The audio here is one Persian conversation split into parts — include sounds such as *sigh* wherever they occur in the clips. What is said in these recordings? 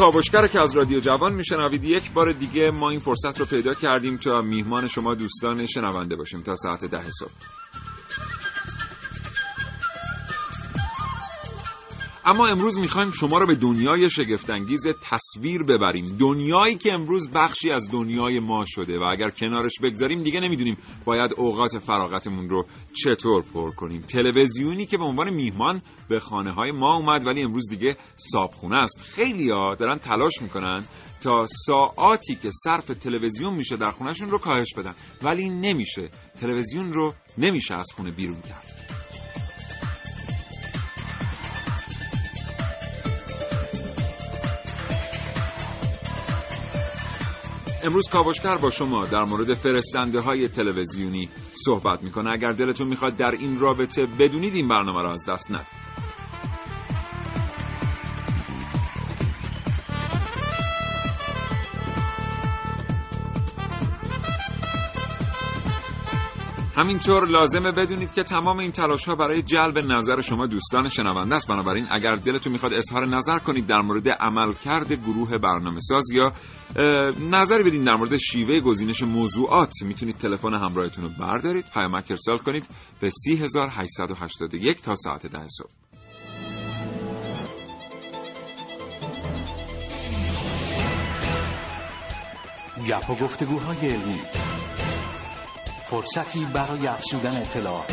کاوشگر که از رادیو جوان میشنوید یک بار دیگه ما این فرصت رو پیدا کردیم تا میهمان شما دوستان شنونده باشیم تا ساعت ده صبح. اما امروز می‌خوایم شما رو به دنیای شگفتانگیز تصویر ببریم. دنیایی که امروز بخشی از دنیای ما شده و اگر کنارش بگذاریم دیگه نمی‌دونیم باید اوقات فراغتمون رو چطور پر کنیم. تلویزیونی که به عنوان میهمان به خانه های ما اومد ولی امروز دیگه صابخونه است. خیلی ها دارن تلاش می‌کنن تا ساعاتی که صرف تلویزیون میشه در خونهشون رو کاهش بدن. ولی نمیشه. تلویزیون رو نمیشه از خونه بیرون کرد. امروز کاوشگر با شما در مورد فرستنده های تلویزیونی صحبت می‌کنه. اگر دلتون می‌خواد در این رابطه بدونید این برنامه را از دست ندید. همینطور لازمه بدونید که تمام این تلاش ها برای جلب نظر شما دوستان شنونده است. بنابراین اگر دلتون می‌خواد اظهار نظر کنید در مورد عملکرد گروه برنامه ساز یا نظری بدین در مورد شیوه گزینش موضوعات می‌تونید تلفن همراهتون رو بردارید. پیامک ارسال کنید به 3881 تا ساعت ده صبح. گپ و گفتگوهای علمی. فرصتی برای افزودن اطلاع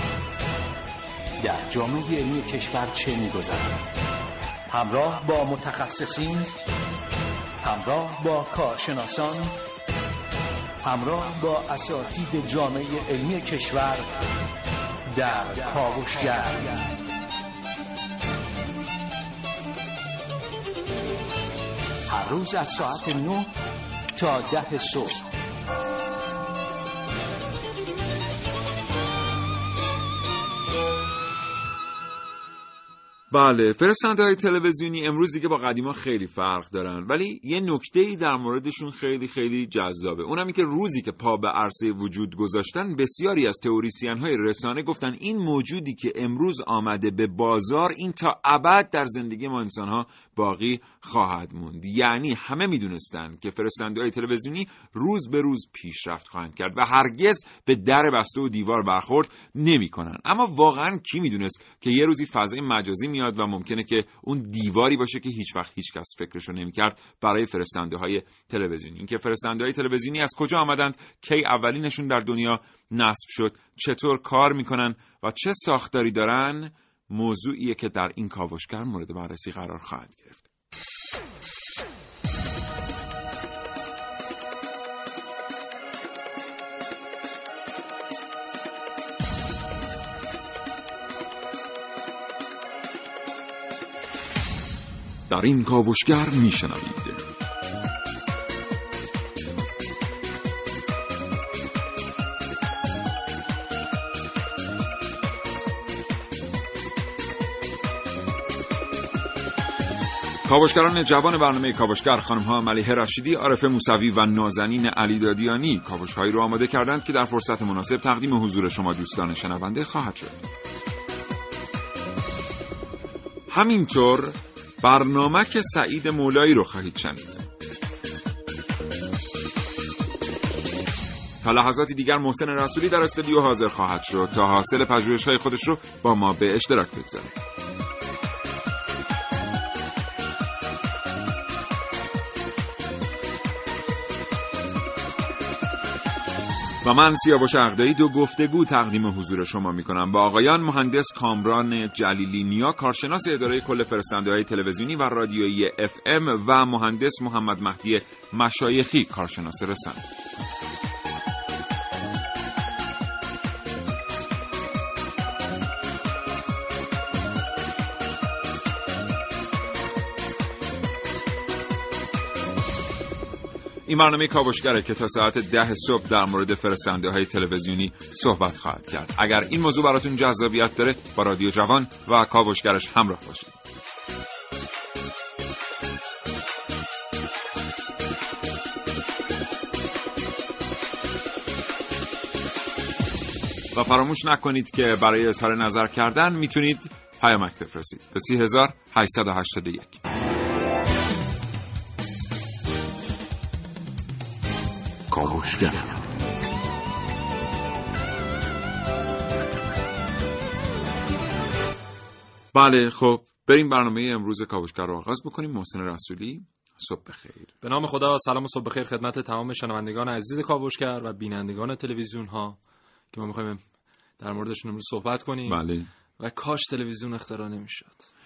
در جامعه علمی کشور چه میگذرد؟ همراه با متخصصین همراه با کارشناسان همراه با اساتید جامعه علمی کشور در کاوشگر. هر روز از ساعت 9 تا ده صبح. بله فرستنده های تلویزیونی امروز دیگه با قدیما خیلی فرق دارن. ولی یه نکته ای در موردشون خیلی خیلی جذابه. اونم که روزی که پا به عرصه وجود گذاشتن بسیاری از تئوریسین های رسانه گفتن این موجودی که امروز آمده به بازار این تا ابد در زندگی ما انسان ها باقی خواهد موند. یعنی همه می‌دونستند که فرستنده های تلویزیونی روز به روز پیشرفت خواهند کرد و هرگز به در بسته و دیوار برخورد نمی‌کنن. اما واقعا کی می‌دونست که یه روزی فضای مجازی میاد و ممکنه که اون دیواری باشه که هیچ وقت هیچ کس فکرشو نمی‌کرد برای فرستنده های تلویزیونی. اینکه فرستنده های تلویزیونی از کجا آمدند؟ کی اولینشون در دنیا نصب شد؟ چطور کار می‌کنن؟ و چه ساختاری دارن؟ موضوعیه که در این کاوشگر مورد بررسی قرار خواهد گرفت. در این کاوشگر میشنوید کاوشگران جوان برنامه کاوشگر خانم ها ملیه رشیدی، عارف موسوی و نازنین علی دادیانی کاوشهایی رو آماده کردند که در فرصت مناسب تقدیم حضور شما دوستان شنونده خواهد شد. همینطور برنامه که سعید مولایی رو خواهید شنید. تا لحظاتی دیگر محسن رسولی در استودیو حاضر خواهد شد تا حاصل پژوهش‌های خودش رو با ما به اشتراک بگذاره. و من سیاوش اغدایی دو گفتگو تقدیم حضور شما می کنم با آقایان مهندس کامران جلیلی نیا کارشناس اداره کل فرستنده های تلویزیونی و رادیویی اف ام و مهندس محمد مهدی مشایخی کارشناس رسانه این برنامه کاوشگره که تا ساعت ده صبح در مورد فرستنده های تلویزیونی صحبت خواهد کرد. اگر این موضوع براتون جذابیت داره با رادیو جوان و کاوشگرش همراه باشید. و فراموش نکنید که برای اظهار نظر کردن می‌تونید پیامک بفرستید. به 3881 کاوشگر بله خب بریم برنامه امروز کاوشگر رو آغاز بکنیم. محسن رسولی صبح بخیر. به نام خدا سلام و صبح بخیر خدمت تمام شنوندگان عزیز کاوشگر و بینندگان تلویزیون ها که ما می‌خوایم در موردشون امروز صحبت کنیم. بله. و کاش تلویزیون اختراع نمی‌شد.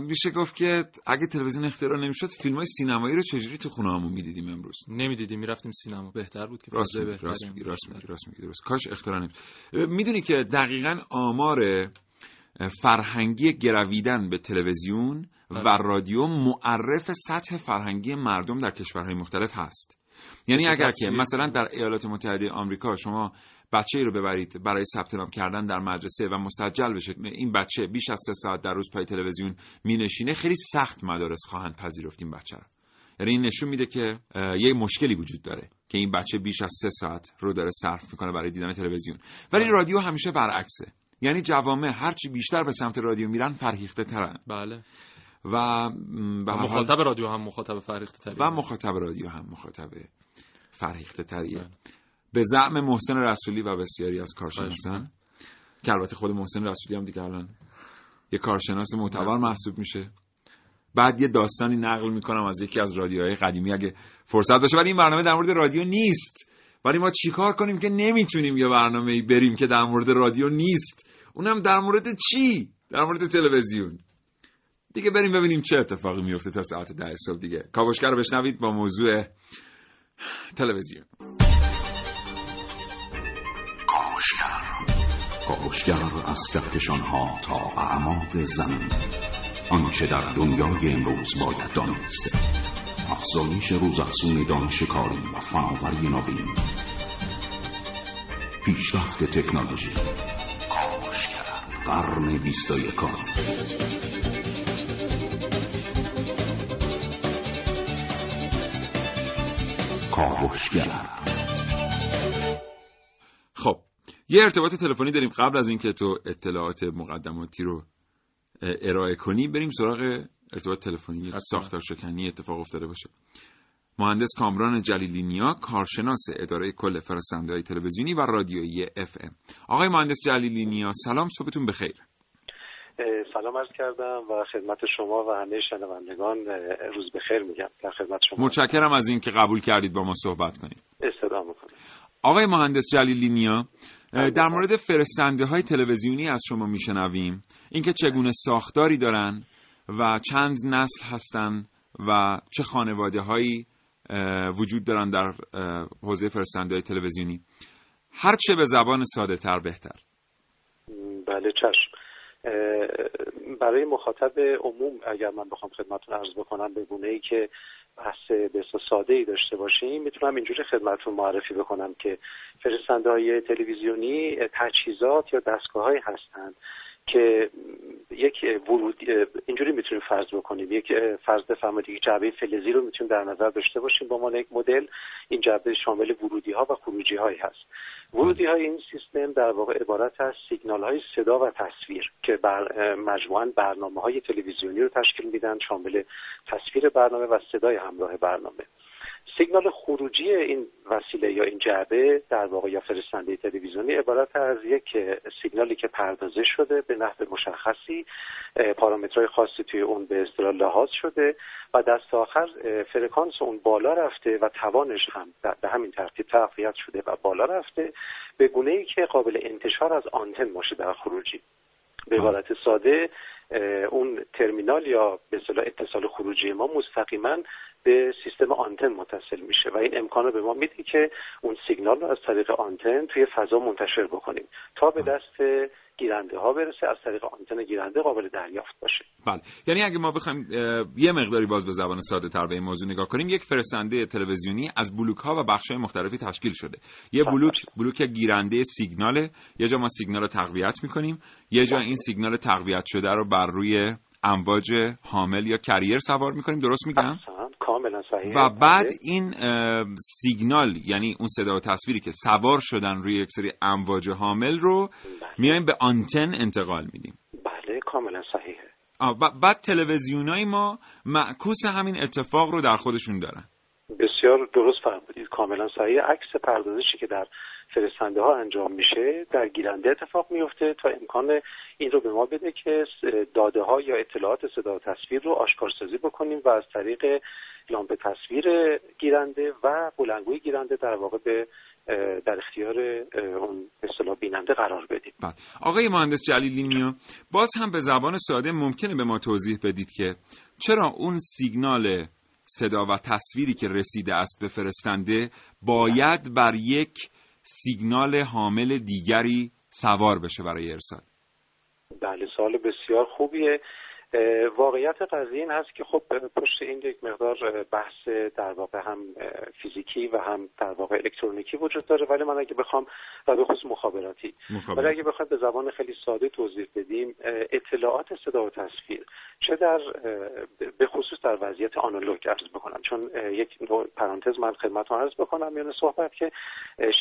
میشه گفت که اگه تلویزیون اختراع نمی‌شد فیلم های سینمایی رو چجوری تو خونه همون می‌دیدیم امروز؟ نمی‌دیدیم می‌رفتیم سینما. بهتر بود که راست میگی راست میگی. راست میگی راست میگی درست. کاش اختراع نمی‌شد. می‌دونی که دقیقا آمار فرهنگی گرویدن به تلویزیون و بله. رادیو معرف سطح فرهنگی مردم در کشورهای مختلف هست. یعنی اگر که مثلا در ایالات متحده آمریکا شما بچه ای رو ببرید برای ثبت نام کردن در مدرسه و مسجل بشه این بچه بیش از سه ساعت در روز پای تلویزیون می نشینه خیلی سخت مدارس خواهند پذیرفت این بچه رو یعنی این نشون میده که یه مشکلی وجود داره که این بچه بیش از سه ساعت رو داره صرف می‌کنه برای دیدن تلویزیون. ولی رادیو همیشه برعکسه. یعنی جوامع هرچی بیشتر به سمت رادیو میرن فرهیخته ترن. بله. و مخاطب رادیو هم مخاطب فرهیخته و مخاطب رادیو هم مخاطب فرهیخته تریه. بله. به زعم محسن رسولی و بسیاری از کارشناسان که البته خود محسن رسولی هم دیگه الان یه کارشناس معتبر محسوب میشه. بعد یه داستانی نقل می‌کنم از یکی از رادیوهای قدیمی اگه فرصت باشه. ولی این برنامه در مورد رادیو نیست. ولی ما چیکار کنیم که نمی‌تونیم یه برنامه بریم که در مورد رادیو نیست؟ اونم در مورد چی؟ در مورد تلویزیون. دیگه بریم ببینیم چه اتفاقی میفته تا ساعت ده صبح دیگه. کاوشگر رو بشنوید با موضوع تلویزیون. کاوشگر از کهکشان ها تا اعماق زمین. آنچه در دنیای امروز باید دانست. افزایش روزافزون دانش کاری و فناوری نوین. پیشرفت تکنولوژی. کاوشگر قرن بیست و یکم کاوشگر. یه ارتباط تلفنی داریم قبل از اینکه تو اطلاعات مقدماتی رو ارائه کنی بریم سراغ ارتباط تلفنی ساختار شکنی اتفاق افتاده باشه. مهندس کامران جلیلی نیا کارشناس اداره کل فرستنده های تلویزیونی و رادیویی اف ام. آقای مهندس جلیلی نیا سلام صبحتون بخیر. سلام عرض کردم و خدمت شما و همه شنوندگان روز بخیر میگم در خدمت شما. متشکرم از اینکه قبول کردید با ما صحبت کنید. استفاده می‌کنم. آقای مهندس جلیلی نیا در مورد فرستنده های تلویزیونی از شما میشنویم. اینکه چگونه ساختاری دارن و چند نسل هستن و چه خانواده هایی وجود دارن در حوزه فرستنده های تلویزیونی. هر چه به زبان ساده تر بهتر. بله چشم. برای مخاطب عموم اگر من بخوام خدمتتون عرض بکنم به گونه ای که بحث به ساده ای داشته باشیم می‌تونم اینجوری خدمتتون معرفی بکنم که فرستنده های تلویزیونی تجهیزات یا دستگاه هستند. که یک ورود اینجوری می‌تونیم فرض بکنیم. یک فرض بفرمایید یک جعبه فلزی رو می‌تونیم در نظر داشته باشیم به عنوان یک مدل. این جعبه شامل ورودی ها و خروجی هایی هست. ورودی های این سیستم در واقع عبارت از سیگنال های صدا و تصویر که بر مجموعاً برنامه های تلویزیونی رو تشکیل میدن شامل تصویر برنامه و صدای همراه برنامه. سیگنال خروجی این وسیله یا این جعبه در واقع یا فرستنده تلویزیونی عبارت از یک سیگنالی که پردازش شده به نحو مشخصی پارامترهای خاصی توی اون به اصطلاح لحاظ شده و دست آخر فرکانس اون بالا رفته و توانش هم به همین ترتیب تقویت شده و بالا رفته به گونه ای که قابل انتشار از آنتن باشه در خروجی. به عبارت ساده اون ترمینال یا به اصطلاح اتصال خروجی ما مستقیما به سیستم آنتن متصل میشه و این امکان رو به ما میده که اون سیگنال رو از طریق آنتن توی فضا منتشر بکنیم تا به دست گیرنده ها برسه از طریق آنتن گیرنده قابل دریافت باشه. بله. یعنی اگه ما بخوایم یه مقداری باز به زبان ساده تر به این موضوع نگاه کنیم یک فرستنده تلویزیونی از بلوک ها و بخش های مختلفی تشکیل شده. یه بله. بلوک بلوک گیرنده سیگناله یه جا ما سیگنال رو تقویت می‌کنیم یه جا این سیگنال تقویت شده رو بر روی امواج حامل یا کریر سوار می‌کنیم. درست میگم؟ کاملا صحیح. و بعد این سیگنال یعنی اون صدا و تصویری که سوار شدن روی یک سری امواج حامل رو بله. میایم به آنتن انتقال میدیم. بله کاملا صحیحه بعد تلویزیونای ما معکوس همین اتفاق رو در خودشون دارن. بسیار درست فرمودید. کاملا صحیح. عکس پردازشی که در فرستنده ها انجام میشه در گیرنده اتفاق میفته تا امکان این رو به ما بده که داده ها یا اطلاعات صدا و تصویر رو آشکارسازی بکنیم و از طریق لامپ تصویر گیرنده و بلنگوی گیرنده در واقع به در اختیار اون اصطلاح بیننده قرار بدیم بله. آقای مهندس جلیلی نیو باز هم به زبان ساده ممکنه به ما توضیح بدید که چرا اون سیگنال صدا و تصویری که رسیده است به فرستنده باید بر یک سیگنال حامل دیگری سوار بشه برای ارسال. بله سال بسیار خوبیه. واقعیت قضیه این هست که خب پشت این یک مقدار بحث در واقع هم فیزیکی و هم در واقع الکترونیکی وجود داره. ولی من اگه بخوام و به خصوص مخابراتی ولی اگه بخوام به زبان خیلی ساده توضیح بدیم اطلاعات صدا و تصویر چه در به خصوص در وضعیت آنالوگ عرض بکنم. چون یک نوع پرانتز من خدمتتون عرض بکنم. یعنی صحبت که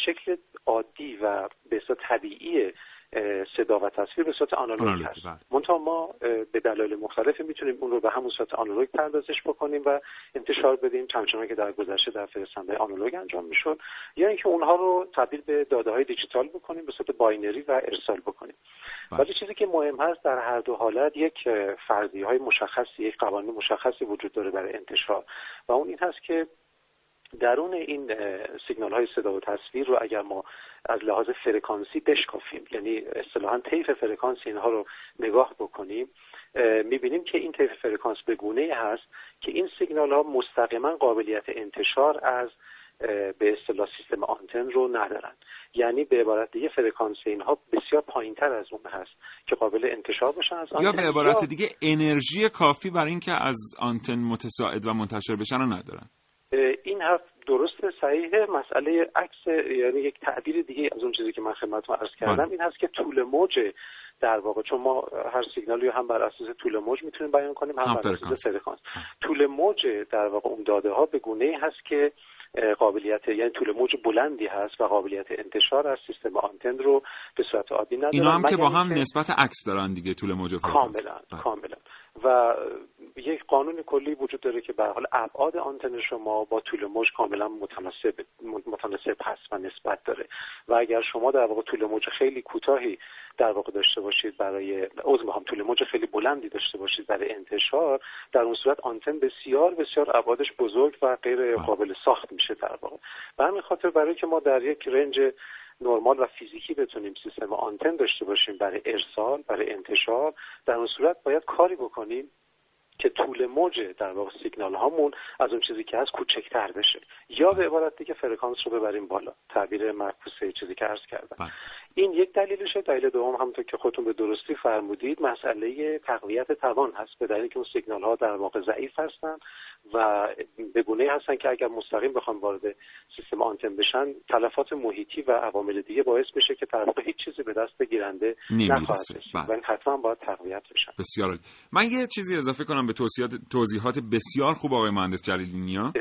شکل عادی و به طبیعی صدا و تصویر به صورت آنالوگ هست. بله. منتها ما به دلایل مختلفی می‌تونیم اون رو به همون صورت آنالوگ پردازش بکنیم و انتشار بدیم. چنانچه که در گذشته در فرستنده آنالوگ انجام می‌شد. یا اینکه اونها رو تبدیل به داده های دیجیتال بکنیم به صورت binary و ارسال بکنیم. بله. ولی چیزی که مهم هست در هر دو حالت یک فرضی های مشخصی یک قوانین مشخصی وجود داره برای انتشار. و اون این هست که درون این سیگنال های صدا و تصویر رو اگر ما از لحاظ فرکانسی بشکافیم. یعنی اصطلاحا طیف فرکانس اینها رو نگاه بکنیم می‌بینیم که این طیف فرکانس به گونه هست که این سیگنال ها مستقیما قابلیت انتشار از به اصطلاح سیستم آنتن رو ندارن. یعنی به عبارت دیگه فرکانس اینها بسیار پایین تر از اون هست که قابل انتشار بشن از آنتن. یا به عبارت دیگه انرژی کافی برای اینکه از آنتن متصاعد و منتشر بشن رو ندارن. این حرف درست صحیح مسئله عکس یعنی یک تعبیر دیگه از اون چیزی که من خدمتتون عرض کردم بله. این هست که طول موج در واقع چون ما هر سیگنالی هم بر اساس طول موج می‌تونیم بیان کنیم هم بر اساس فرکانس طول موج در واقع اون داده ها به گونه هست که قابلیت یعنی طول موج بلندی هست و قابلیت انتشار از سیستم آنتن رو به صورت عادی نداره اینا هم که با هم نسبت عکس دارن دیگه طول موج کاملا بله. کاملا. و یک قانون کلی وجود داره که به حال ابعاد آنتن شما با طول موج کاملا متناسب متناسب هست و نسبت داره. و اگر شما در واقع طول موج خیلی کوتاهی در واقع داشته باشید برای عضو هم طول موج خیلی بلندی داشته باشید برای انتشار در اون صورت آنتن بسیار بسیار ابعادش بزرگ و غیر قابل ساخت میشه در واقع. به همین خاطر برای که ما در یک رنج نرمال و فیزیکی بتونیم سیستم آنتن داشته باشیم برای ارسال برای انتشار. در اون صورت باید کاری بکنیم که طول موج در واقع سیگنال هامون از اون چیزی که هست کوچکتر بشه. یا به عبارت دیگه فرکانس رو ببریم بالا. تعبیر معکوسه چیزی که عرض کردم. بله. این یک دلیلشه. دلیل دوم همونطور که خودتون به درستی فرمودید مسئله تقویت توان هست. به دلیلی که اون سیگنال ها در واقع ضعیف هستن. و به گونه هستن که اگر مستقیم بخوام وارد سیستم آنتن بشن تلفات محیطی و عوامل دیگه باعث میشه که در هیچ چیزی به دست گیرنده نخواهد رسید بله. و حتما باید تقویت بشن بسیار من یه چیزی اضافه کنم به توضیحات بسیار خوب آقای مهندس جلیلی نیا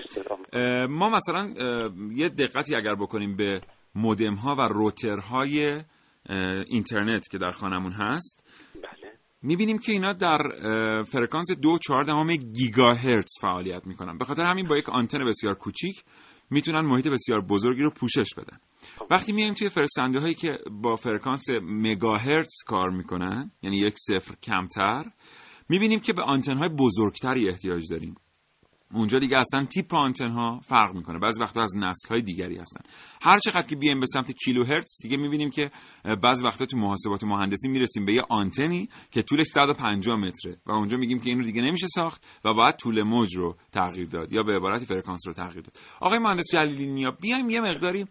ما مثلا یه دقتی اگر بکنیم به مودم ها و روترهای اینترنت که در خانمون هست. می‌بینیم که اینا در فرکانس دو چهار گیگاهرتز فعالیت می‌کنن. به خاطر همین با یک آنتن بسیار کوچیک می‌تونن محیط بسیار بزرگی رو پوشش بدن. وقتی میایم توی فرستنده هایی که با فرکانس مگاهرتز کار می‌کنن یعنی یک صفر کمتر می‌بینیم که به آنتن های بزرگتری احتیاج داریم. اونجا دیگه اصلا تیپ آنتن ها فرق می‌کنه. بعضی وقتا از نسل های دیگری هستن. هر چقدر که بیایم به سمت کیلوهرتز دیگه می‌بینیم که بعضی وقتا تو محاسبات مهندسی می‌رسیم به یه آنتنی که طولش 150 متره و اونجا میگیم که این رو دیگه نمیشه ساخت و باید طول موج رو تغییر داد یا به عبارتی فرکانس رو تغییر داد. آقای مهندس جلیلی نیا بیایم یه مقداری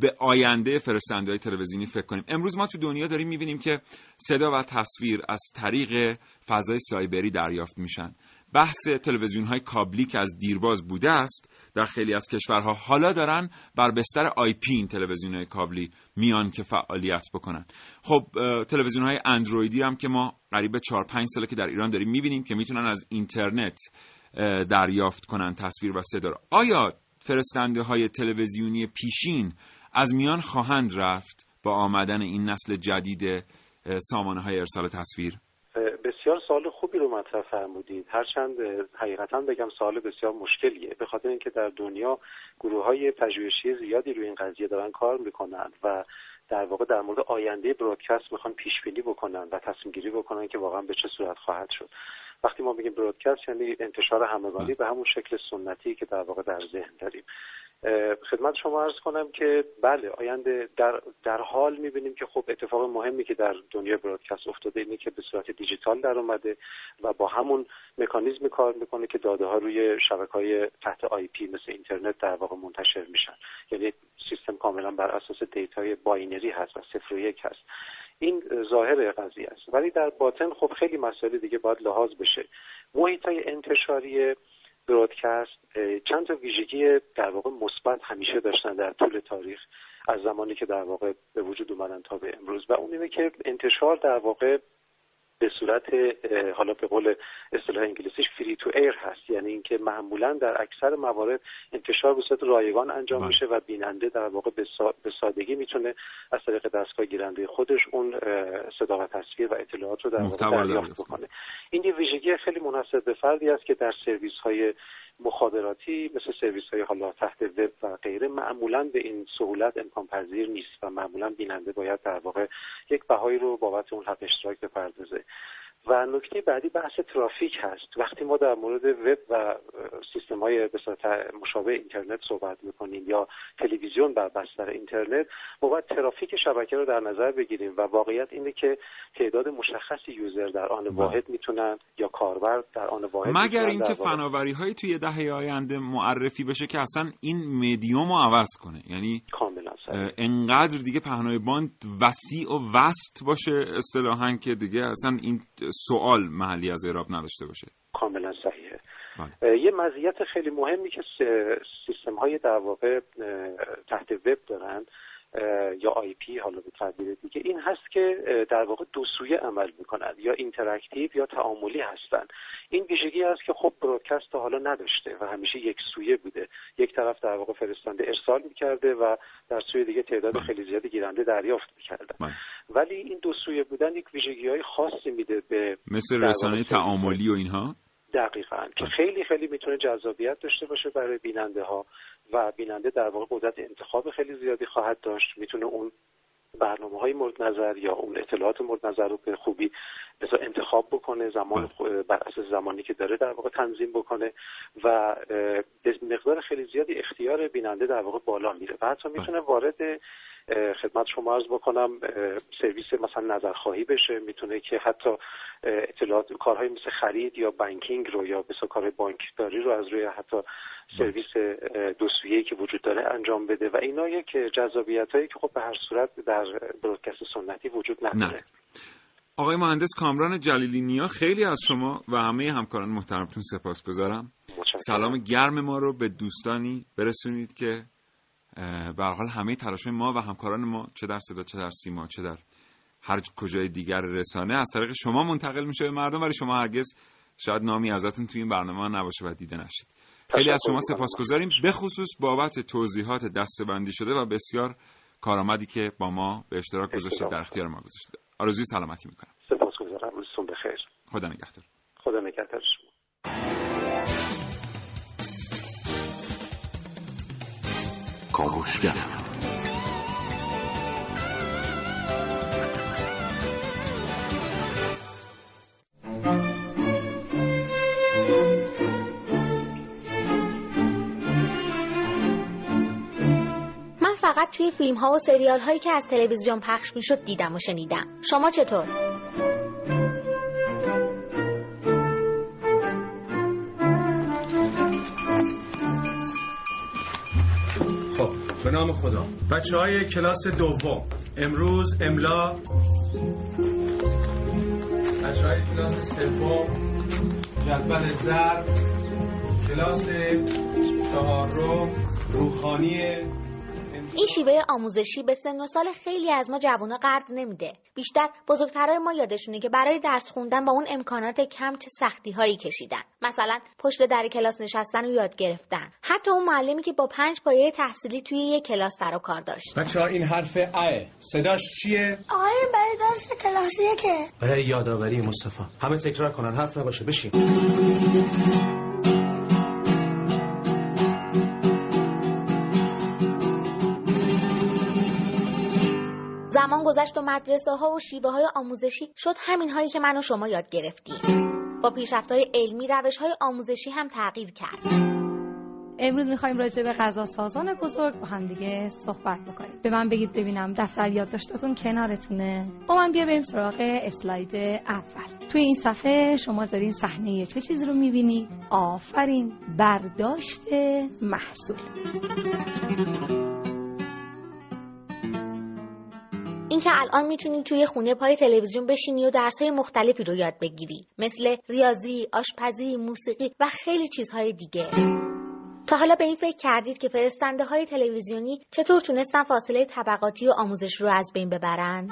به آینده فرستنده های تلویزیونی فکر کنیم. امروز ما تو دنیا داریم می‌بینیم که صدا و تصویر از طریق فضای سایبری دریافت میشن. بحث تلویزیون های کابلی که از دیرباز بوده است در خیلی از کشورها حالا دارن بر بستر آی پی این تلویزیون های کابلی میان که فعالیت بکنن. خب تلویزیون های اندرویدی هم که ما قریب 4 5 ساله که در ایران داریم می‌بینیم که می‌تونن از اینترنت دریافت کنن تصویر و صدا آیا فرستنده های تلویزیونی پیشین از میان خواهند رفت با آمدن این نسل جدید سامانه های ارسال تصویر؟ بسیار رو مطرح فرمودید. هرچند حقیقتا بگم سوال بسیار مشکلیه. به خاطر اینکه در دنیا گروه های پژوهشی زیادی روی این قضیه دارن کار می‌کنن و در واقع در مورد آینده برودکست می‌خوان پیش بینی بکنن و تصمیم گیری بکنن که واقعا به چه صورت خواهد شد. وقتی ما میگیم broadcast یعنی انتشار همگانی به همون شکل سنتی که در واقع در ذهن داریم. خدمت شما عرض کنم که بله آینده در, در حال می‌بینیم که خب اتفاق مهمی که در دنیا broadcast افتاده اینه که به صورت دیجیتال در اومده و با همون مکانیزمی کار می‌کنه که داده ها روی شبکه های تحت IP مثل اینترنت در واقع منتشر میشن. یعنی سیستم کاملا بر اساس data ی binary هست و صفر و یک هست. این ظاهر قضیه است. ولی در باطن خب خیلی مسائل دیگه باید لحاظ بشه. محیط های انتشاری برودکست چند تا ویژگی در واقع مثبت همیشه داشتن در طول تاریخ از زمانی که در واقع به وجود اومدن تا به امروز. و اون اینه که انتشار در واقع به صورت حالا به قول اصطلاح انگلیسیش فری تو ایر هست. یعنی اینکه معمولا در اکثر موارد انتشار به صورت رایگان انجام بله. میشه و بیننده در واقع به سادگی می‌تونه از طریق دستگاه گیرنده خودش اون صدا و تصویر و اطلاعات رو در واقع دریافت بکنه. این یه ویژگی خیلی منحصر به فردی است که در سرویس های مخابراتی مثل سرویس های حالا تحت وب و غیره معمولا به این سهولت امکان پذیر نیست و معمولا بیننده باید در واقع یک بهایی رو بابت اون حق اشتراک بپردازه و نکته بعدی بحث ترافیک هست. وقتی ما در مورد وب و سیستم های به مشابه اینترنت صحبت می‌کنیم یا تلویزیون بر بستر اینترنت ما باید ترافیک شبکه رو در نظر بگیریم و واقعیت اینه که تعداد مشخصی یوزر در آن بله. واحد می‌تونن یا کاربر در آن واحد مگر اینکه فناوری های توی دهه آینده معرفی بشه که اصلا این مدیوم رو عوض کنه؟ یعنی انقدر دیگه پهنای باند وسیع و وست باشه اصطلاحا که دیگه اصلا این سوال محلی از اعراب نداشته باشه کاملا صحیحه بله. یه مزیت خیلی مهمی که سیستم های در واقع تحت وب دارن یا IP حالا به تعبیر دیگه این هست که در واقع دو سویه عمل می‌کنن یا interactive یا تعاملی هستن. این ویژگی است که خب broadcast تا حالا نداشته و همیشه یک سویه بوده. یک طرف در واقع فرستنده ارسال می‌کرده و در سوی دیگه تعداد بله. خیلی زیادی گیرنده دریافت می‌کردن بله. ولی این دو سویه بودن یک ویژگی های خاصی میده به مثل رسانه تعاملی و اینها؟ دقیقا. که خیلی خیلی می‌تونه جذابیت داشته باشه برای بیننده ها و بیننده در واقع قدرت انتخاب خیلی زیادی خواهد داشت. می‌تونه اون برنامه های مورد نظر یا اون اطلاعات مورد نظر رو به خوبی انتخاب بکنه زمان بله. بر اساس زمانی که داره در واقع تنظیم بکنه و به مقدار خیلی زیادی اختیار بیننده در واقع بالا میره. و حتی می‌تونه وارد خدمت شما عرض بکنم. سرویس مثلا نظرخواهی بشه. می‌تونه که حتی اطلاعات کارهای مثل خرید یا بانکینگ رو یا بسیار کارهای بانکداری رو از روی حتی سرویس دو که وجود داره انجام بده. و اینا یک جذابیت هایی که خب به هر صورت در برودکست سنتی وجود نداره. آقای مهندس کامران جلیلی نیا خیلی از شما و همه همکاران محترمتون سپاسگزارم. سلام گرم ما رو به دوستانی برسونید که به حال همه تلاش ما و همکاران ما چه در صدا چه در سیما چه در هر کجای دیگر رسانه از طریق شما منتقل میشه به مردم. ولی شما هرگز شاید نامی ازتون توی این برنامه نباشه و دیده نشید. خیلی از شما سپاسگزاریم. به خصوص بابت توضیحات دستبندی شده و بسیار کارآمدی که با ما به اشتراک گذاشته در اختیار ما گذاشته آرزوی سلامتی می‌کنم. سپاسگزارم. خدا نگهدار. خدا نگهدار. کاوشگر من فقط توی فیلم ها و سریال هایی که از تلویزیون پخش می‌شد دیدم و شنیدم شما چطور؟ به نام خدا. بچه های کلاس دوم امروز املا بچه های کلاس سوم جدول ضرب کلاس چهارم روخانی این شیوه آموزشی به سن و سال خیلی از ما جوونا قدر نمیده. بیشتر بزرگترای ما یادشونه که برای درس خوندن با اون امکانات کم چه سختی هایی کشیدن. مثلا پشت در کلاس نشستن و یاد گرفتن. حتی اون معلمی که با پنج پایه تحصیلی توی یک کلاس سر و کار داشت. بچه این حرف اه. صداش چیه؟ آقای برای درس کلاسیه که برای یادآوری مصطفی. همه تکرار کنن. حرف نباشه. بشین. زمان گذشت و مدرسه ها و شیوه های آموزشی شد همین هایی که من و شما یاد گرفتیم. با پیشرفت های علمی روش های آموزشی هم تغییر کرد. امروز می‌خوایم راجع به غذا سازان بزرگ با هم دیگه صحبت بکنیم. به من بگید ببینم دفتر یادداشتتون کنارتونه. با من بیا بریم سراغ اسلاید اول. توی این صفحه شما دارین صحنه چه چیزی رو می‌بینید؟ آفرین برداشت محصول. اینکه الان می‌تونی توی خونه پای تلویزیون بشینی و درس های مختلفی رو یاد بگیری. مثل ریاضی، آشپزی، موسیقی و خیلی چیزهای دیگه. تا حالا به این فکر کردید که فرستنده های تلویزیونی چطور تونستن فاصله طبقاتی و آموزش رو از بین ببرن؟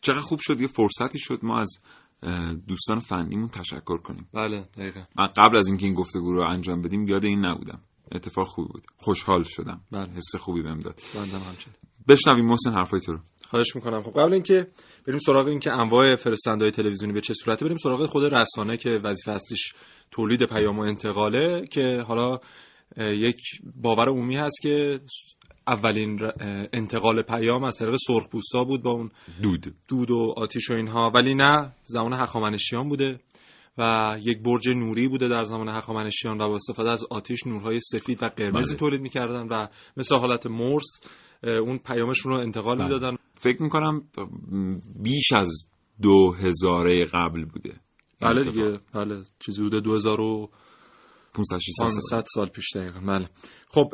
چقدر خوب شد یه فرصتی شد ما از دوستان فنیمون تشکر کنیم. بله دقیقا. من قبل از اینکه این گفتگو رو انجام بدیم یاد این نبودم. اتفاق خوبی بود. خوشحال شدم. بله. حس خوبی بهم داد. بندم همچنین. بشنویم محسن حرفای تو رو. خواهش می‌کنم. خب قبل اینکه بریم سراغ اینکه انواع فرستنده تلویزیونی به چه صورته بریم سراغ خود رسانه که وظیفه اصلیش تولید پیام و انتقاله که حالا یک باور عمومی هست که اولین انتقال پیام از طریق سرخپوستا بود با اون دود. دود و آتیش و اینها. ولی نه زمان هخامنشیان بوده و یک برج نوری بوده در زمان هخامنشیان و با استفاده از آتیش نورهای سفید و قرمزی بله. تولید می‌کردن و مثل حالت مرس اه، اون پیامشون رو انتقال بله. می‌دادن فکر می‌کنم بیش از دو هزاره قبل بوده بله. دیگه بله چیزی بوده 2500 500 600 سال. سال پیش دقیقا بله خب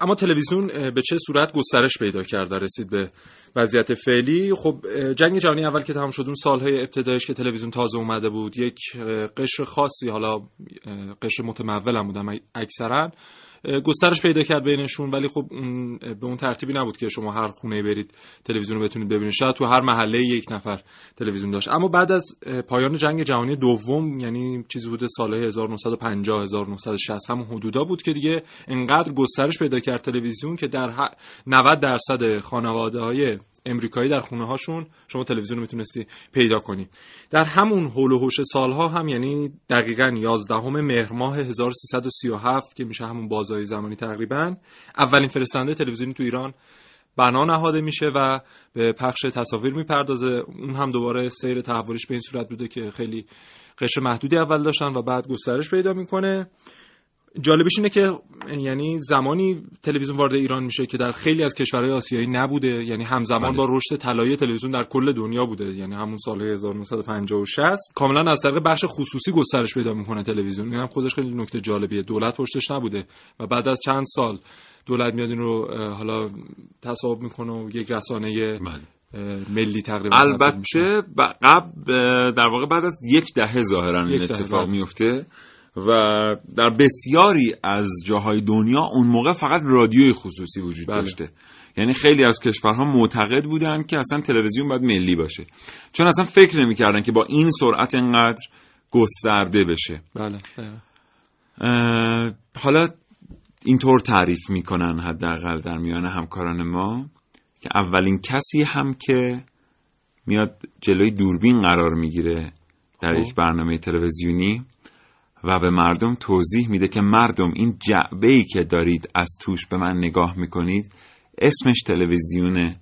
اما تلویزیون به چه صورت گسترش پیدا کرد و رسید به وضعیت فعلی. خب جنگ جهانی اول که تمام شد اون سالهای ابتدایش که تلویزیون تازه اومده بود یک قشر خاصی حالا قشر متمول هم بودن اکثرا گسترش پیدا کرد بینشون. ولی خب اون به اون ترتیبی نبود که شما هر خونه برید تلویزیون رو بتونید ببینید. شاید تو هر محله یک نفر تلویزیون داشت. اما بعد از پایان جنگ جهانی دوم یعنی چیزی بوده سالهای 1950 1960 همون حدودا بود که دیگه انقدر گسترش پیدا کرد تلویزیون که در ح- 90 درصد خانواده های امریکایی در خونه هاشون شما تلویزیون رو می‌تونستی پیدا کنی. در همون حول و حوش سالها هم یعنی دقیقا 11 مهر ماه 1337 که میشه همون بازهای زمانی تقریبا اولین فرستنده تلویزیونی تو ایران بنا نهاده میشه و به پخش تصاویر می‌پردازه. اون هم دوباره سیر تحولش به این صورت بوده که خیلی قشر محدودی اول داشتن و بعد گسترش پیدا می‌کنه. جالبش اینه که یعنی زمانی تلویزیون وارد ایران میشه که در خیلی از کشورهای آسیایی نبوده یعنی همزمان بله. با رشد طلایی تلویزیون در کل دنیا بوده یعنی همون سال 1950 و 60 کاملا از طریق بخش خصوصی گسترش پیدا می‌کنه تلویزیون این هم خودش خیلی نکته جالبیه دولت پشتش نبوده و بعد از چند سال دولت میاد این رو حالا تصاحب می‌کنه و یک رسانه بله. ملی تقریبا. البته قبل در واقع بعد از یک دهه ظاهرا این اتفاق بله. میفته و در بسیاری از جاهای دنیا اون موقع فقط رادیوی خصوصی وجود بله. داشته یعنی خیلی از کشورها معتقد بودن که اصلا تلویزیون باید ملی باشه چون اصلا فکر نمی‌کردن که با این سرعت انقدر گسترده بشه بله. اه، حالا اینطور تعریف می‌کنن حداقل در میان همکاران ما که اولین کسی هم که میاد جلوی دوربین قرار می‌گیره در یک برنامه تلویزیونی و به مردم توضیح میده که مردم این جعبه ای که دارید از توش به من نگاه می‌کنید اسمش تلویزیونه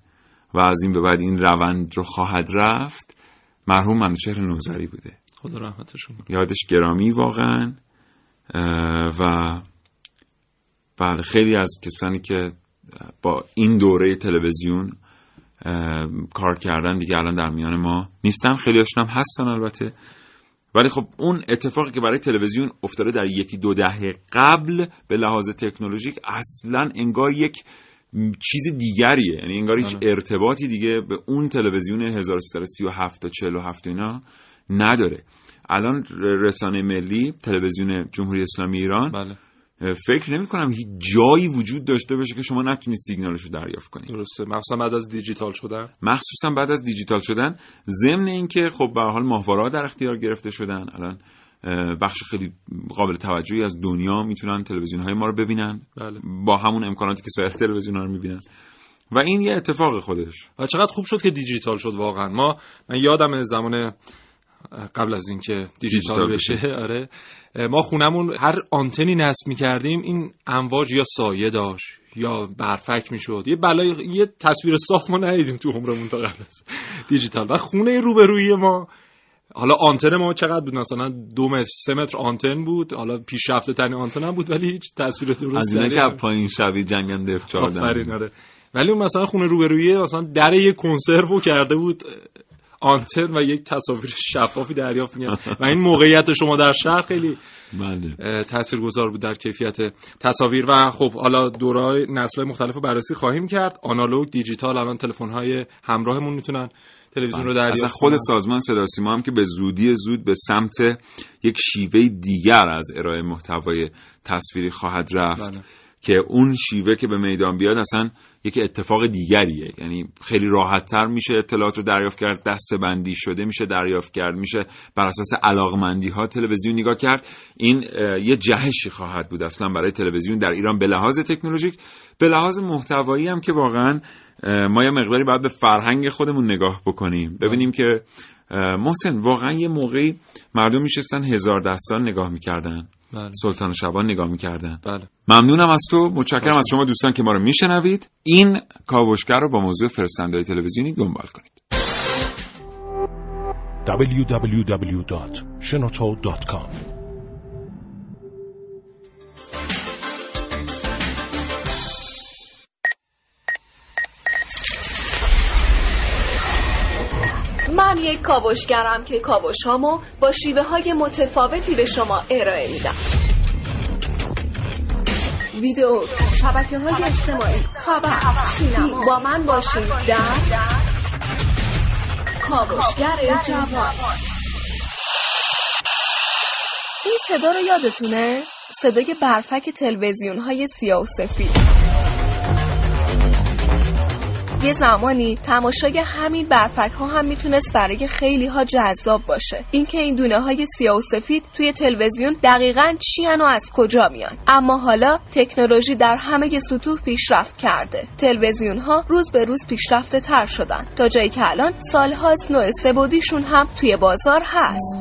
و از این به بعد این روند رو خواهد رفت. مرحوم منوچهر نوزری بوده. خدا رحمتشون یادش گرامی واقعا و بله خیلی از کسانی که با این دوره تلویزیون کار کردن دیگه الان در میان ما نیستن. خیلی هم هستن البته. ولی خب اون اتفاقی که برای تلویزیون افتاده در یکی دو دهه قبل به لحاظ تکنولوژیک اصلا انگار یک چیز دیگریه یعنی انگار هیچ بله. ارتباطی دیگه به اون تلویزیون 1337 تا 47 اینا نداره الان رسانه ملی تلویزیون جمهوری اسلامی ایران بله. فکر نمی کنم هیچ جایی وجود داشته باشه که شما نتونید سیگنالش رو دریافت کنید درسته. مخصوصا بعد از دیجیتال شدن. مخصوصا بعد از دیجیتال شدن. ضمن اینکه خب به حال ماهواره در اختیار گرفته شدن. الان بخش خیلی قابل توجهی از دنیا می‌تونن تلویزیون های ما رو ببینن. بله. با همون امکاناتی که سایر تلویزیون ها رو می‌بینن. و این یه اتفاق خودش. و چقدر خوب شد که دیجیتال شد واقعا. ما من یادم زمان قبل از اینکه دیجیتال بشه. آره. ما خونمون هر آنتنی نصب می‌کردیم این امواج یا سایه داشت یا برفک می‌شد. یه بلای یه تصویر صاف ما ندیدیم تو عمرمون تا قبل از دیجیتال. و خونه روبروی ما. حالا آنتن ما چقدر بود؟ مثلا دو متر سه متر آنتن بود. حالا پیشرفته ترین آنتن هم بود ولی هیچ تصویر درست از که پایین شبی جنگنده اف 14 آره. ولی اون مثلا خونه روبرویه مثلا در یه کنسرو کرده بود. آنتن و یک تصاویر شفافی دریافت می‌کرد. و این موقعیت شما در شهر خیلی بله. تاثیرگذار بود در کیفیت تصاویر. و خب حالا دورای نسل مختلف رو بررسی خواهیم کرد. آنالوگ دیجیتال الان تلفن های همراهمون می‌تونن تلویزیون رو دریافت اصلا خود سازمان صدا سیما هم که به زودی زود به سمت یک شیوه دیگر از ارائه محتوای تصویری خواهد رفت بله. که اون شیوه که به میدان بیاد اصلا یک اتفاق دیگریه. یعنی خیلی راحت تر میشه اطلاعات رو دریافت کرد دست بندی شده میشه دریافت کرد میشه بر اساس علاقمندی ها تلویزیون نگاه کرد. این یه جهشی خواهد بود اصلا برای تلویزیون در ایران به لحاظ تکنولوژیک. به لحاظ محتوایی هم که واقعا ما یه مقداری باید به فرهنگ خودمون نگاه بکنیم. ببینیم که محسن واقعا یه موقعی مردم میشستن هزار دستان نگاه می‌کردن. بله. سلطان شبان نگاه می‌کردن. بله. ممنونم از تو. متشکرم از شما دوستان که ما رو میشنوید. این کاوشگر رو با موضوع فرستنده تلویزیونی دنبال کنید. www.shenoto.com من یک کاوشگرم که کاوش هامو با شیوه های متفاوتی به شما ارائه میدم. ویدیو شبکه های اجتماعی خبر سینما. با من باشید در کاوشگر جوان. این صدا رو یادتونه؟ صدای برفک تلویزیون های سیاه و سفید. یه زمانی تماشای همین برفک ها هم می‌تونست برای خیلی ها جذاب باشه. اینکه این دونه های سیاه و سفید توی تلویزیون دقیقا چی و از کجا میان. اما حالا تکنولوژی در همه سطوح پیشرفت کرده. تلویزیون ها روز به روز پیشرفته تر شدن. تا جایی که الان سالهاست نوع سبودیشون هم توی بازار هست.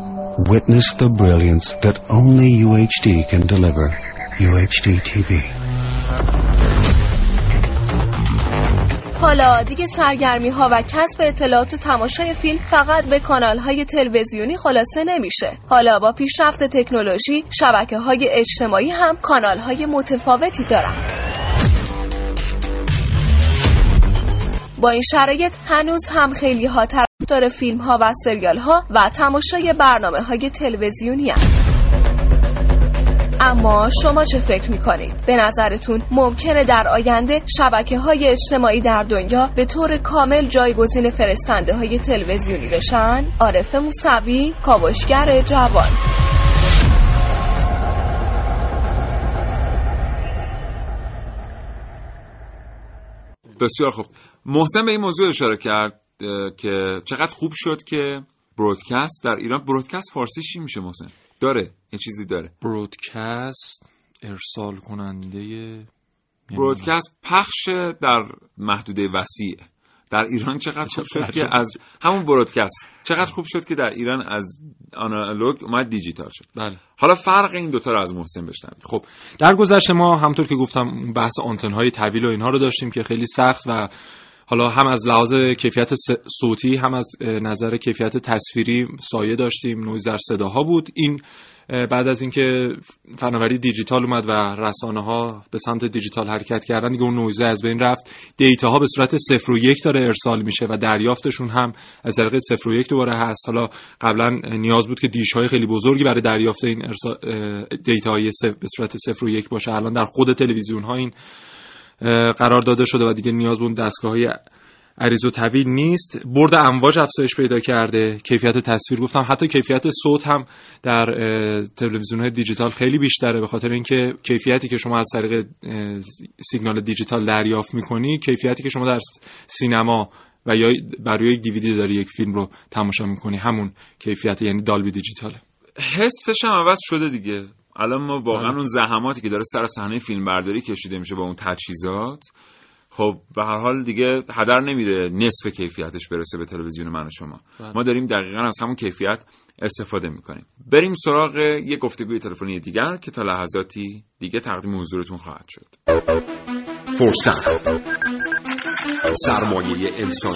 Witness the brilliance that only UHD can deliver. UHD TV. حالا دیگه سرگرمی ها و کسب اطلاعات و تماشای فیلم فقط به کانال های تلویزیونی خلاصه نمیشه حالا با پیشرفت تکنولوژی شبکه های اجتماعی هم کانال های متفاوتی دارن با این شرایط هنوز هم خیلی ها طرفدار فیلم ها و سریال ها و تماشای برنامه های تلویزیونی هم. اما شما چه فکر می‌کنید؟ به نظرتون ممکنه در آینده شبکه های اجتماعی در دنیا به طور کامل جایگزین فرستنده های تلویزیونی بشن؟ عارف موسوی، کاوشگر جوان بسیار خوب محسن به این موضوع اشاره کرد که چقدر خوب شد که برودکست در ایران برودکست فارسی چی میشه محسن داره یه چیزی داره. برودکست ارسال کننده برودکست پخش در محدوده وسیع. در ایران چقدر خوب شد که از همون برودکست چقدر خوب شد که در ایران از آنالوگ اومد دیجیتال شد. بله. حالا فرق این دوتا رو از محسن بشنوید خب در گذشته ما همطور که گفتم بحث آنتن های طویل و اینها رو داشتیم که خیلی سخت و حالا هم از لحاظ کیفیت صوتی هم از نظر کیفیت تصویری سایه داشتیم نویز در صداها بود. این بعد از اینکه فناوری دیجیتال اومد و رسانه ها به سمت دیجیتال حرکت کردن دیگه اون نویزه از بین رفت. data ها به صورت صفر و یک داره ارسال میشه و دریافتشون هم از طریق صفر و یک دوباره هست. حالا قبلا نیاز بود که دیش های خیلی بزرگی برای دریافت این دیتا های به صورت صفر و یک باشه. الان در خود تلویزیون ها این قرار داده شده و دیگه نیاز بود دستگاه های عریض و طویل نیست. برد امواج افزایش پیدا کرده. کیفیت تصویر گفتم. حتی کیفیت صوت هم در تلویزیون های دیجیتال خیلی بیشتره. به خاطر اینکه کیفیتی که شما از طریق سیگنال دیجیتال دریافت می‌کنی کیفیتی که شما در سینما و یا بر روی دیویدی داری یک فیلم رو تماشا می‌کنی همون کیفیت یعنی دالبی دیجیتاله. حسش هم عوض شده دیگه. الان ما واقعا اون زحماتی که داره سر صحنه فیلم برداری کشیده میشه با اون تجهیزات خب به هر حال دیگه هدر نمیره نصف کیفیتش برسه به تلویزیون من و شما. بله. ما داریم دقیقا از همون کیفیت استفاده می‌کنیم. بریم سراغ یه گفتگوی تلفنی دیگر که تا لحظاتی دیگه تقدیم حضورتون خواهد شد. فرصت. سرمایه انسان.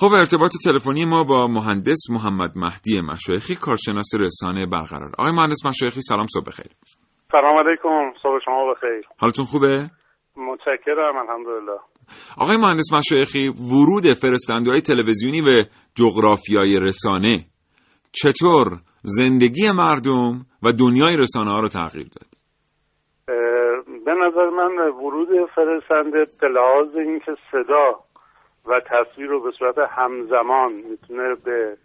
خب ارتباط تلفنی ما با مهندس محمد مهدی مشایخی کارشناس رسانه برقرار. آقای مهندس مشایخی سلام صبح بخیر. سلام علیکم صبح شما بخیر. حالتون خوبه؟ متشکرم الحمدلله. آقای مهندس مشایخی ورود فرستنده تلویزیونی به جغرافیای رسانه چطور؟ زندگی مردم و دنیای رسانه ها رو تغییر داد. به نظر من ورود فرستنده به لحاظ اینکه صدا و تصویر رو به صورت همزمان می‌تونه به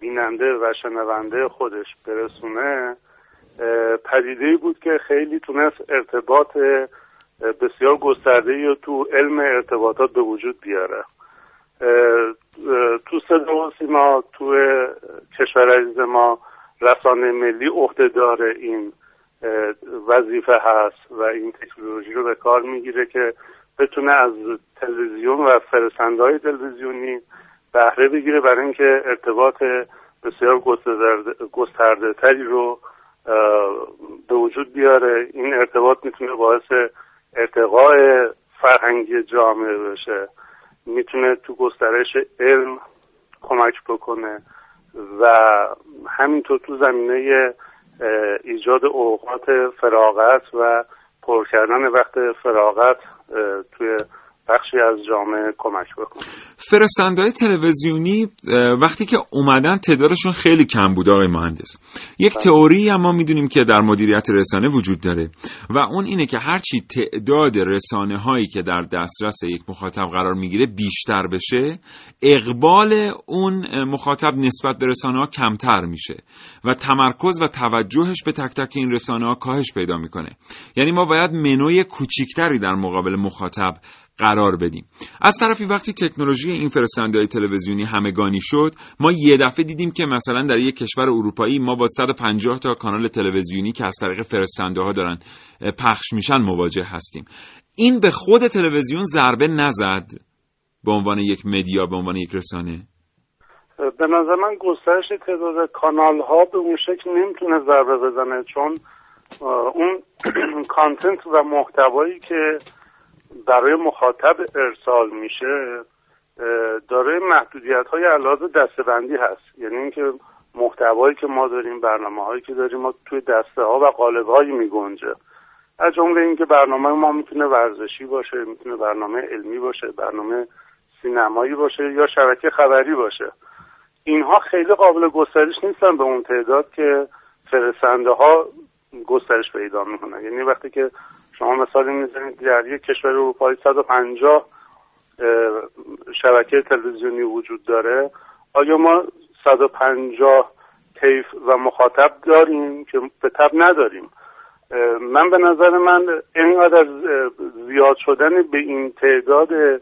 بیننده و شنونده خودش برسونه پدیده بود که خیلی تونست ارتباط بسیار گسترده تو علم ارتباطات به وجود بیاره. تو صدا و سیما تو کشور عزیز ما رسانه ملی عهدهدار این وظیفه هست و این تکنولوژی رو به کار می‌گیره که بتونه از تلویزیون و فرستنده های تلویزیونی بهره بگیره برای اینکه ارتباط بسیار گسترده تری رو به وجود بیاره. این ارتباط می‌تونه باعث ارتقاء فرهنگی جامعه بشه. می‌تونه تو گسترش علم کمک بکنه و همینطور تو زمینه ایجاد اوقات فراغت و پر کردن وقت فراغت توی بخشی از جامعه کمک بکنه. فرستنده تلویزیونی وقتی که اومدن تعدادشون خیلی کم بود آقای مهندس. یک بله. تئوری هم ما می‌دونیم که در مدیریت رسانه وجود داره و اون اینه که هرچی تعداد رسانه هایی که در دسترس یک مخاطب قرار می‌گیره بیشتر بشه اقبال اون مخاطب نسبت به رسانه ها کمتر میشه و تمرکز و توجهش به تک تک این رسانه ها کاهش پیدا می‌کنه. یعنی ما باید منوی کوچیکتری در مقابل مخاطب قرار بدیم. از طرفی وقتی تکنولوژی این فرستنده تلویزیونی همگانی شد ما یه دفعه دیدیم که مثلا در یک کشور اروپایی ما با 150 تا کانال تلویزیونی که از طریق فرستنده ها دارن پخش میشن مواجه هستیم. این به خود تلویزیون ضربه نزد به عنوان یک مدیا به عنوان یک رسانه؟ به نظر من گسترش تعداد کانال ها به اون شکل نمی‌تونه ضربه بزنه چون اون *clears throat* کانتنت و محتوایی که برای مخاطب ارسال میشه داره محدودیت های علاوه دستبندی هست. یعنی اینکه محتوایی که ما داریم برنامه هایی که داریم ما توی دسته ها و قالب هایی می گنجه از جمله اینکه برنامه ما می‌تونه ورزشی باشه می‌تونه برنامه علمی باشه برنامه سینمایی باشه یا شبکه خبری باشه. اینها خیلی قابل گسترش نیستن به اون تعداد که فرستنده ها گسترش پیدا می‌کنن. یعنی وقتی که شما مثالی می‌زنید در یک کشور اروپایی 150 شبکه تلویزیونی وجود داره. آیا ما 150 کیف و مخاطب داریم که به تب نداریم؟ من به نظر من اینقدر زیاد شدن به این تعداد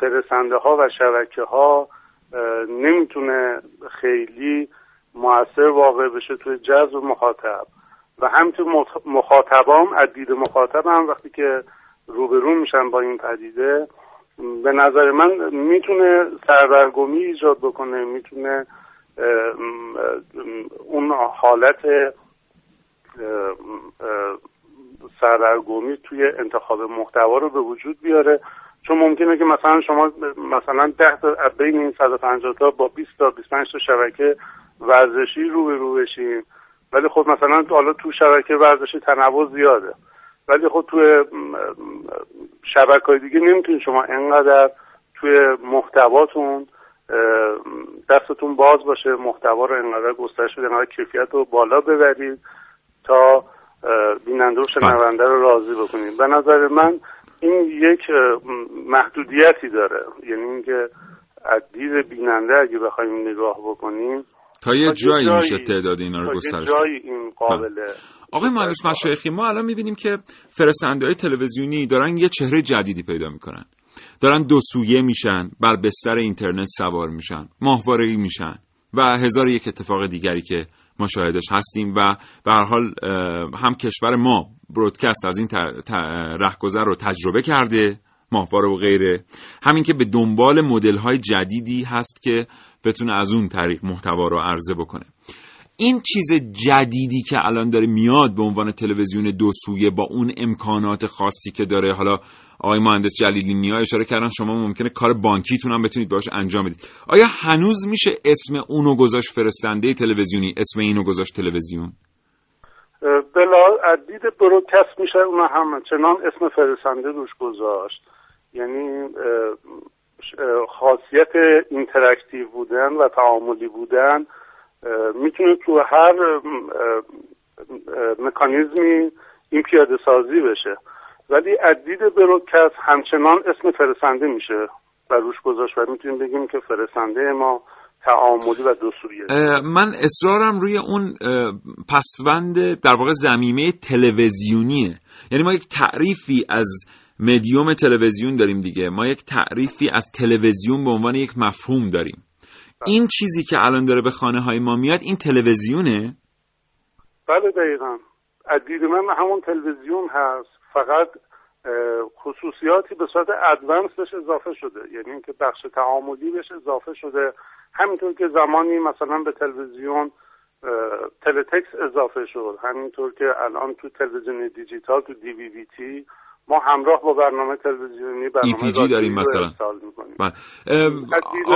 فرستنده ها و شبکه ها نمی‌تونه خیلی موثر واقع بشه توی جذب مخاطب. و همینطور مخاطبام از دید مخاطب هم وقتی که روبرو میشن با این پدیده به نظر من می‌تونه سردرگمی ایجاد بکنه می‌تونه اون حالت سردرگمی توی انتخاب محتوا رو به وجود بیاره. چون ممکنه که مثلا شما مثلا ده تا بین این 150 تا با 20 تا 25 تا شبکه ورزشی رو به رو بشیم ولی خب مثلا حالا تو شبکه ورزشی تنوع زیاده. ولی خب توی شبکه های دیگه نمی‌تونید شما انقدر توی محتواتون دستتون باز باشه محتوا رو انقدر گسترش بده انقدر کیفیت رو بالا ببرید تا بیننده و شنونده رو راضی بکنید به نظر من این یک محدودیتی داره. یعنی اینکه از دید بیننده اگه بخوایم نگاه بکنیم تا یه جایی میشه تعداد اینا رو گسترش جایی این قابل آقای مهندس مشایخی ما الان می‌بینیم که فرستنده های تلویزیونی دارن یه چهره جدیدی پیدا می‌کنن. دارن دو سویه میشن بر بستر اینترنت سوار میشن ماهواره میشن و هزار یک اتفاق دیگری که ما شاهدش هستیم و به هر حال هم کشور ما برودکست از این رهگذر رو تجربه کرده ماهواره و غیره. همین که به دنبال مدل های جدیدی هست که بتونه از اون طریق محتوا رو عرضه بکنه. این چیز جدیدی که الان داره میاد به عنوان تلویزیون دو سویه با اون امکانات خاصی که داره حالا آقای مهندس جلیلی نیا اشاره کردن شما ممکنه کار بانکیتون هم بتونید باش انجام بدید. آیا هنوز میشه اسم اونو گذاشت فرستنده تلویزیونی اسم اینو گذاشت تلویزیون؟ بلا تردید broadcast میشه اون هم چنان اسم فرستنده روش گذاشت. یعنی خاصیت interactive بودن و تعاملی بودن می‌تونه تو هر مکانیزمی این پیاده سازی بشه. ولی عدید برودکست همچنان اسم فرستنده میشه و روش گذاشت و می‌تونیم بگیم که فرستنده ما تعاملی و دو من اصرارم روی اون پسوند در واقع زمیمه تلویزیونیه. یعنی ما یک تعریفی از مدیوم تلویزیون داریم دیگه. ما یک تعریفی از تلویزیون به عنوان یک مفهوم داریم. این چیزی که الان داره به خانه های ما میاد این تلویزیونه؟ بله دقیقا. از دید من همون تلویزیون هست. فقط خصوصیاتی به صورت ادوانس بهش اضافه شده. یعنی اینکه بخش تعاملی بهش اضافه شده. همینطور که زمانی مثلا به تلویزیون تلتکس اضافه شد. همینطور که الان تو تلویزیون دیجیتال تو دی وی وی تی ما همراه با برنامه تلویزیونی برنامه ای داریم مثلا. بله.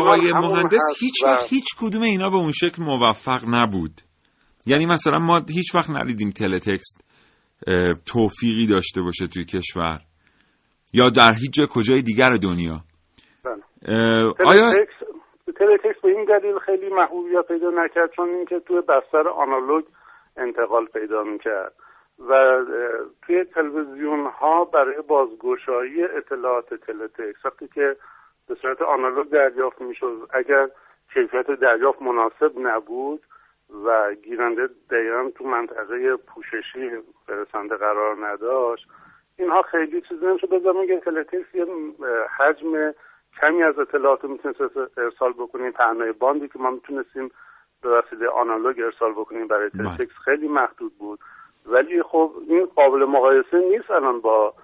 آقای مهندس هیچ وقت هیچ کدوم اینا به اون شکل موفق نبود. یعنی مثلا ما هیچ وقت ندیدیم تلتکست توفیقی داشته باشه توی کشور. یا در هیچ کجای دیگر دنیا. بله. آیا تلتکس به این دلیل خیلی محبوبیت پیدا نکرد چون اینکه توی بستر آنالوگ انتقال پیدا می‌کرد. و توی تلویزیون ها برای بازگشایی اطلاعات تلتکس وقتی که به صورت آنالوگ دریافت می‌شد اگر کیفیت دریافت مناسب نبود و گیرنده دقیقا تو منطقه پوششی برسنده قرار نداشت اینها خیلی چیزی نمیشه به زمان تلتکس یه حجم کمی از اطلاعات می‌تونست ارسال بکنیم تنهای باندی که ما می‌تونستیم به وسیله آنالوگ ارسال بکنیم برای بله. تلتکس خیلی محدود بود. ولی خب این قابل مقایسه نیست الان با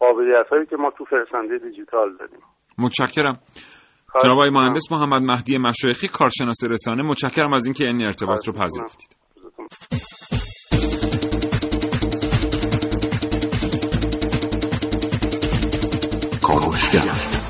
قابلیت هایی که ما تو فرستنده دیجیتال داریم. متشکرم. جناب آقای مهندس محمد مهدی مشایخی کارشناس رسانه. متشکرم از اینکه این ارتباط رو پذیرفتید. کاوشگر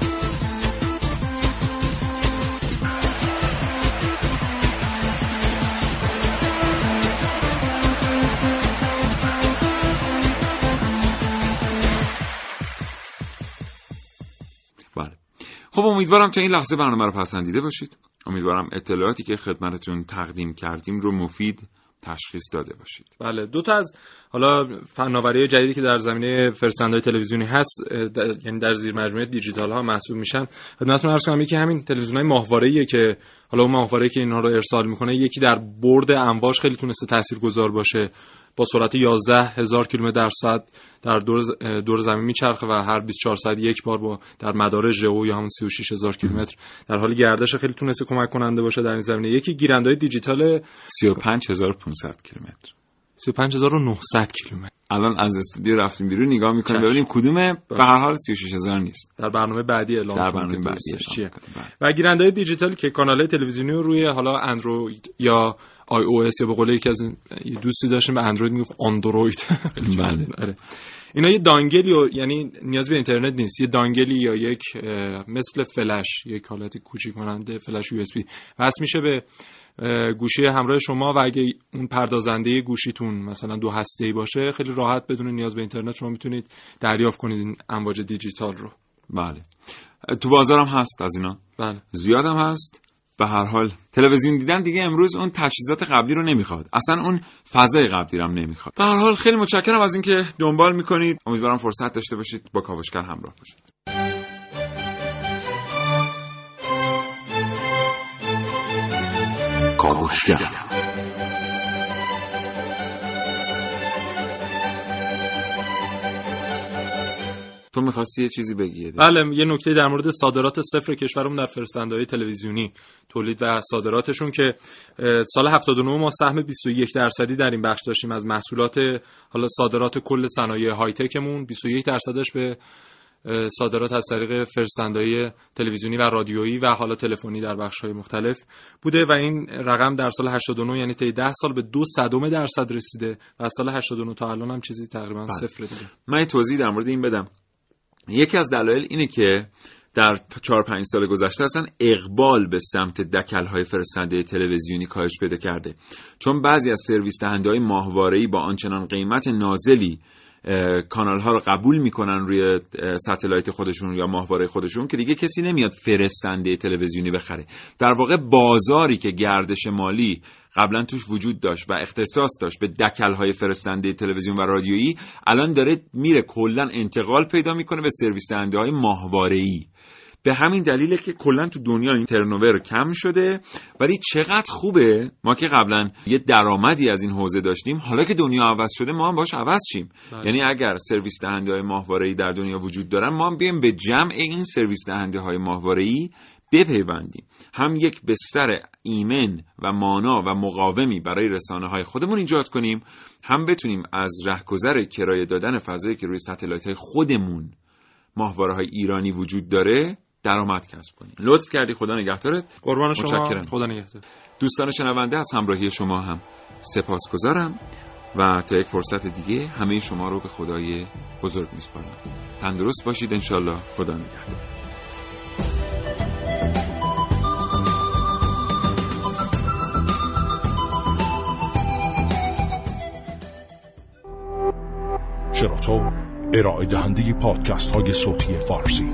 خب امیدوارم تا این لحظه برنامه رو پسندیده باشید. امیدوارم اطلاعاتی که خدمتتون تقدیم کردیم رو مفید تشخیص داده باشید. بله دو تا از حالا فناوری جدیدی که در زمینه فرستندهای تلویزیونی هست یعنی در زیر مجموعه دیجیتال ها محسوب میشن. خدمتتون عرض کنم یکی همین تلویزیون های ماهواره‌ایه که حالا اون ماهواره که اینها رو ارسال می‌کنه یکی در برد امواج خیلی تونسته تاثیرگذار باشه. با سرعت 11 هزار کیلومتر در ساعت در دور, دور زمین میچرخه و هر 24 ساعت یک بار با در مدار ژئو یا همون 36 هزار کیلومتر. در حال گردش خیلی تونسته کمک کننده باشه در این زمینه. یکی گیرنده دیجیتال 35500 کیلومتر. 35900 کیلومتر. الان از استودیو رفتیم بیرون نگاه می‌کنیم ببینیم کدومه به هر حال 36000 نیست. در برنامه بعدی اعلام در برنامه بعدی چیه. بله. و گیرنده دیجیتال که کانال تلویزیونی رو روی حالا اندروید یا iOS یا به قول یکی از دوستی داشتیم به اندروید می‌گفت اندروید *laughs* بله. آره. اینا یه dongle ی و یعنی نیاز به اینترنت نیست. یه dongle ی یا یک مثل فلش یک حالت کوچیک کننده فلش USB. وصل میشه به گوشی همراه شما و اگه اون پردازنده گوشیتون مثلا دو هسته ای باشه خیلی راحت بدون نیاز به اینترنت شما می‌تونید دریافت کنید این امواج دیجیتال رو. بله. تو بازارم هست از اینا. بله. زیادم هست. به هر حال. تلویزیون دیدن دیگه امروز اون تجهیزات قبلی رو نمی‌خواد. اصلا اون فضای قبلی رو هم نمی‌خواد. به هر حال خیلی متشکرم از اینکه دنبال می‌کنید. امیدوارم فرصت داشته باشید با کاوشگر همراه باشید. کاوشگر. تو می‌خواستی یه چیزی بگی بله یه نکته در مورد صادرات صفر کشورمون در فرستنده تلویزیونی تولید و صادراتشون که سال 79 ما سهم 21 درصدی در این بخش داشتیم از محصولات حالا صادرات کل صنایع های تکمون 21 درصدش به صادرات از طریق فرستندهای تلویزیونی و رادیویی و حالا تلفنی در بخش های مختلف بوده و این رقم در سال 89 یعنی طی 10 سال به دو صدم درصد رسیده و از سال 89 تا الان هم چیزی تقریبا بله. صفر من توضیح در مورد این بدم. یکی از دلایل اینه که در چهار پنج سال گذشته اصلا اقبال به سمت دکل های فرستنده تلویزیونی کاهش پیدا کرده. چون بعضی از سرویس دهنده های ماهواره‌ای با آنچنان قیمت نازلی کانال ها رو قبول می‌کنن روی ستلایت خودشون یا ماهواره خودشون که دیگه کسی نمیاد فرستنده تلویزیونی بخره. در واقع بازاری که گردش مالی قبلا توش وجود داشت و اختصاص داشت به دکل های فرستنده تلویزیون و رادیویی الان داره میره کلا انتقال پیدا می‌کنه به سرویس دهنده های ماهواره ای به همین دلیله که کلا تو دنیا این ترنوور کم شده. ولی چقدر خوبه؟ ما که قبلا یه درآمدی از این حوزه داشتیم. حالا که دنیا عوض شده ما هم باش عوض شیم. بله. یعنی اگر سرویس دهنده های ماهواره در دنیا وجود دارن ما هم بیایم به جمع این سرویس دهنده های ماهواره بپیوندیم. هم یک بستر ایمن و مانا و مقاومی برای رسانه های خودمون ایجاد کنیم. هم بتونیم از رهگذر کرایه دادن فضایی که روی ستلایت های خودمون ماهواره های ایرانی وجود داره درآمد کسب کنیم. لطف کردی خدا نگهدارت. قربان شما خدا نگهدار. دوستان شنونده از همراهی شما هم سپاسگزارم و تا یک فرصت دیگه همه شما رو به خدای بزرگ میسپارم. تندرست باشید انشالله خدا نگهدار. شراطو ارائه دهنده پادکست های صوتی فارسی.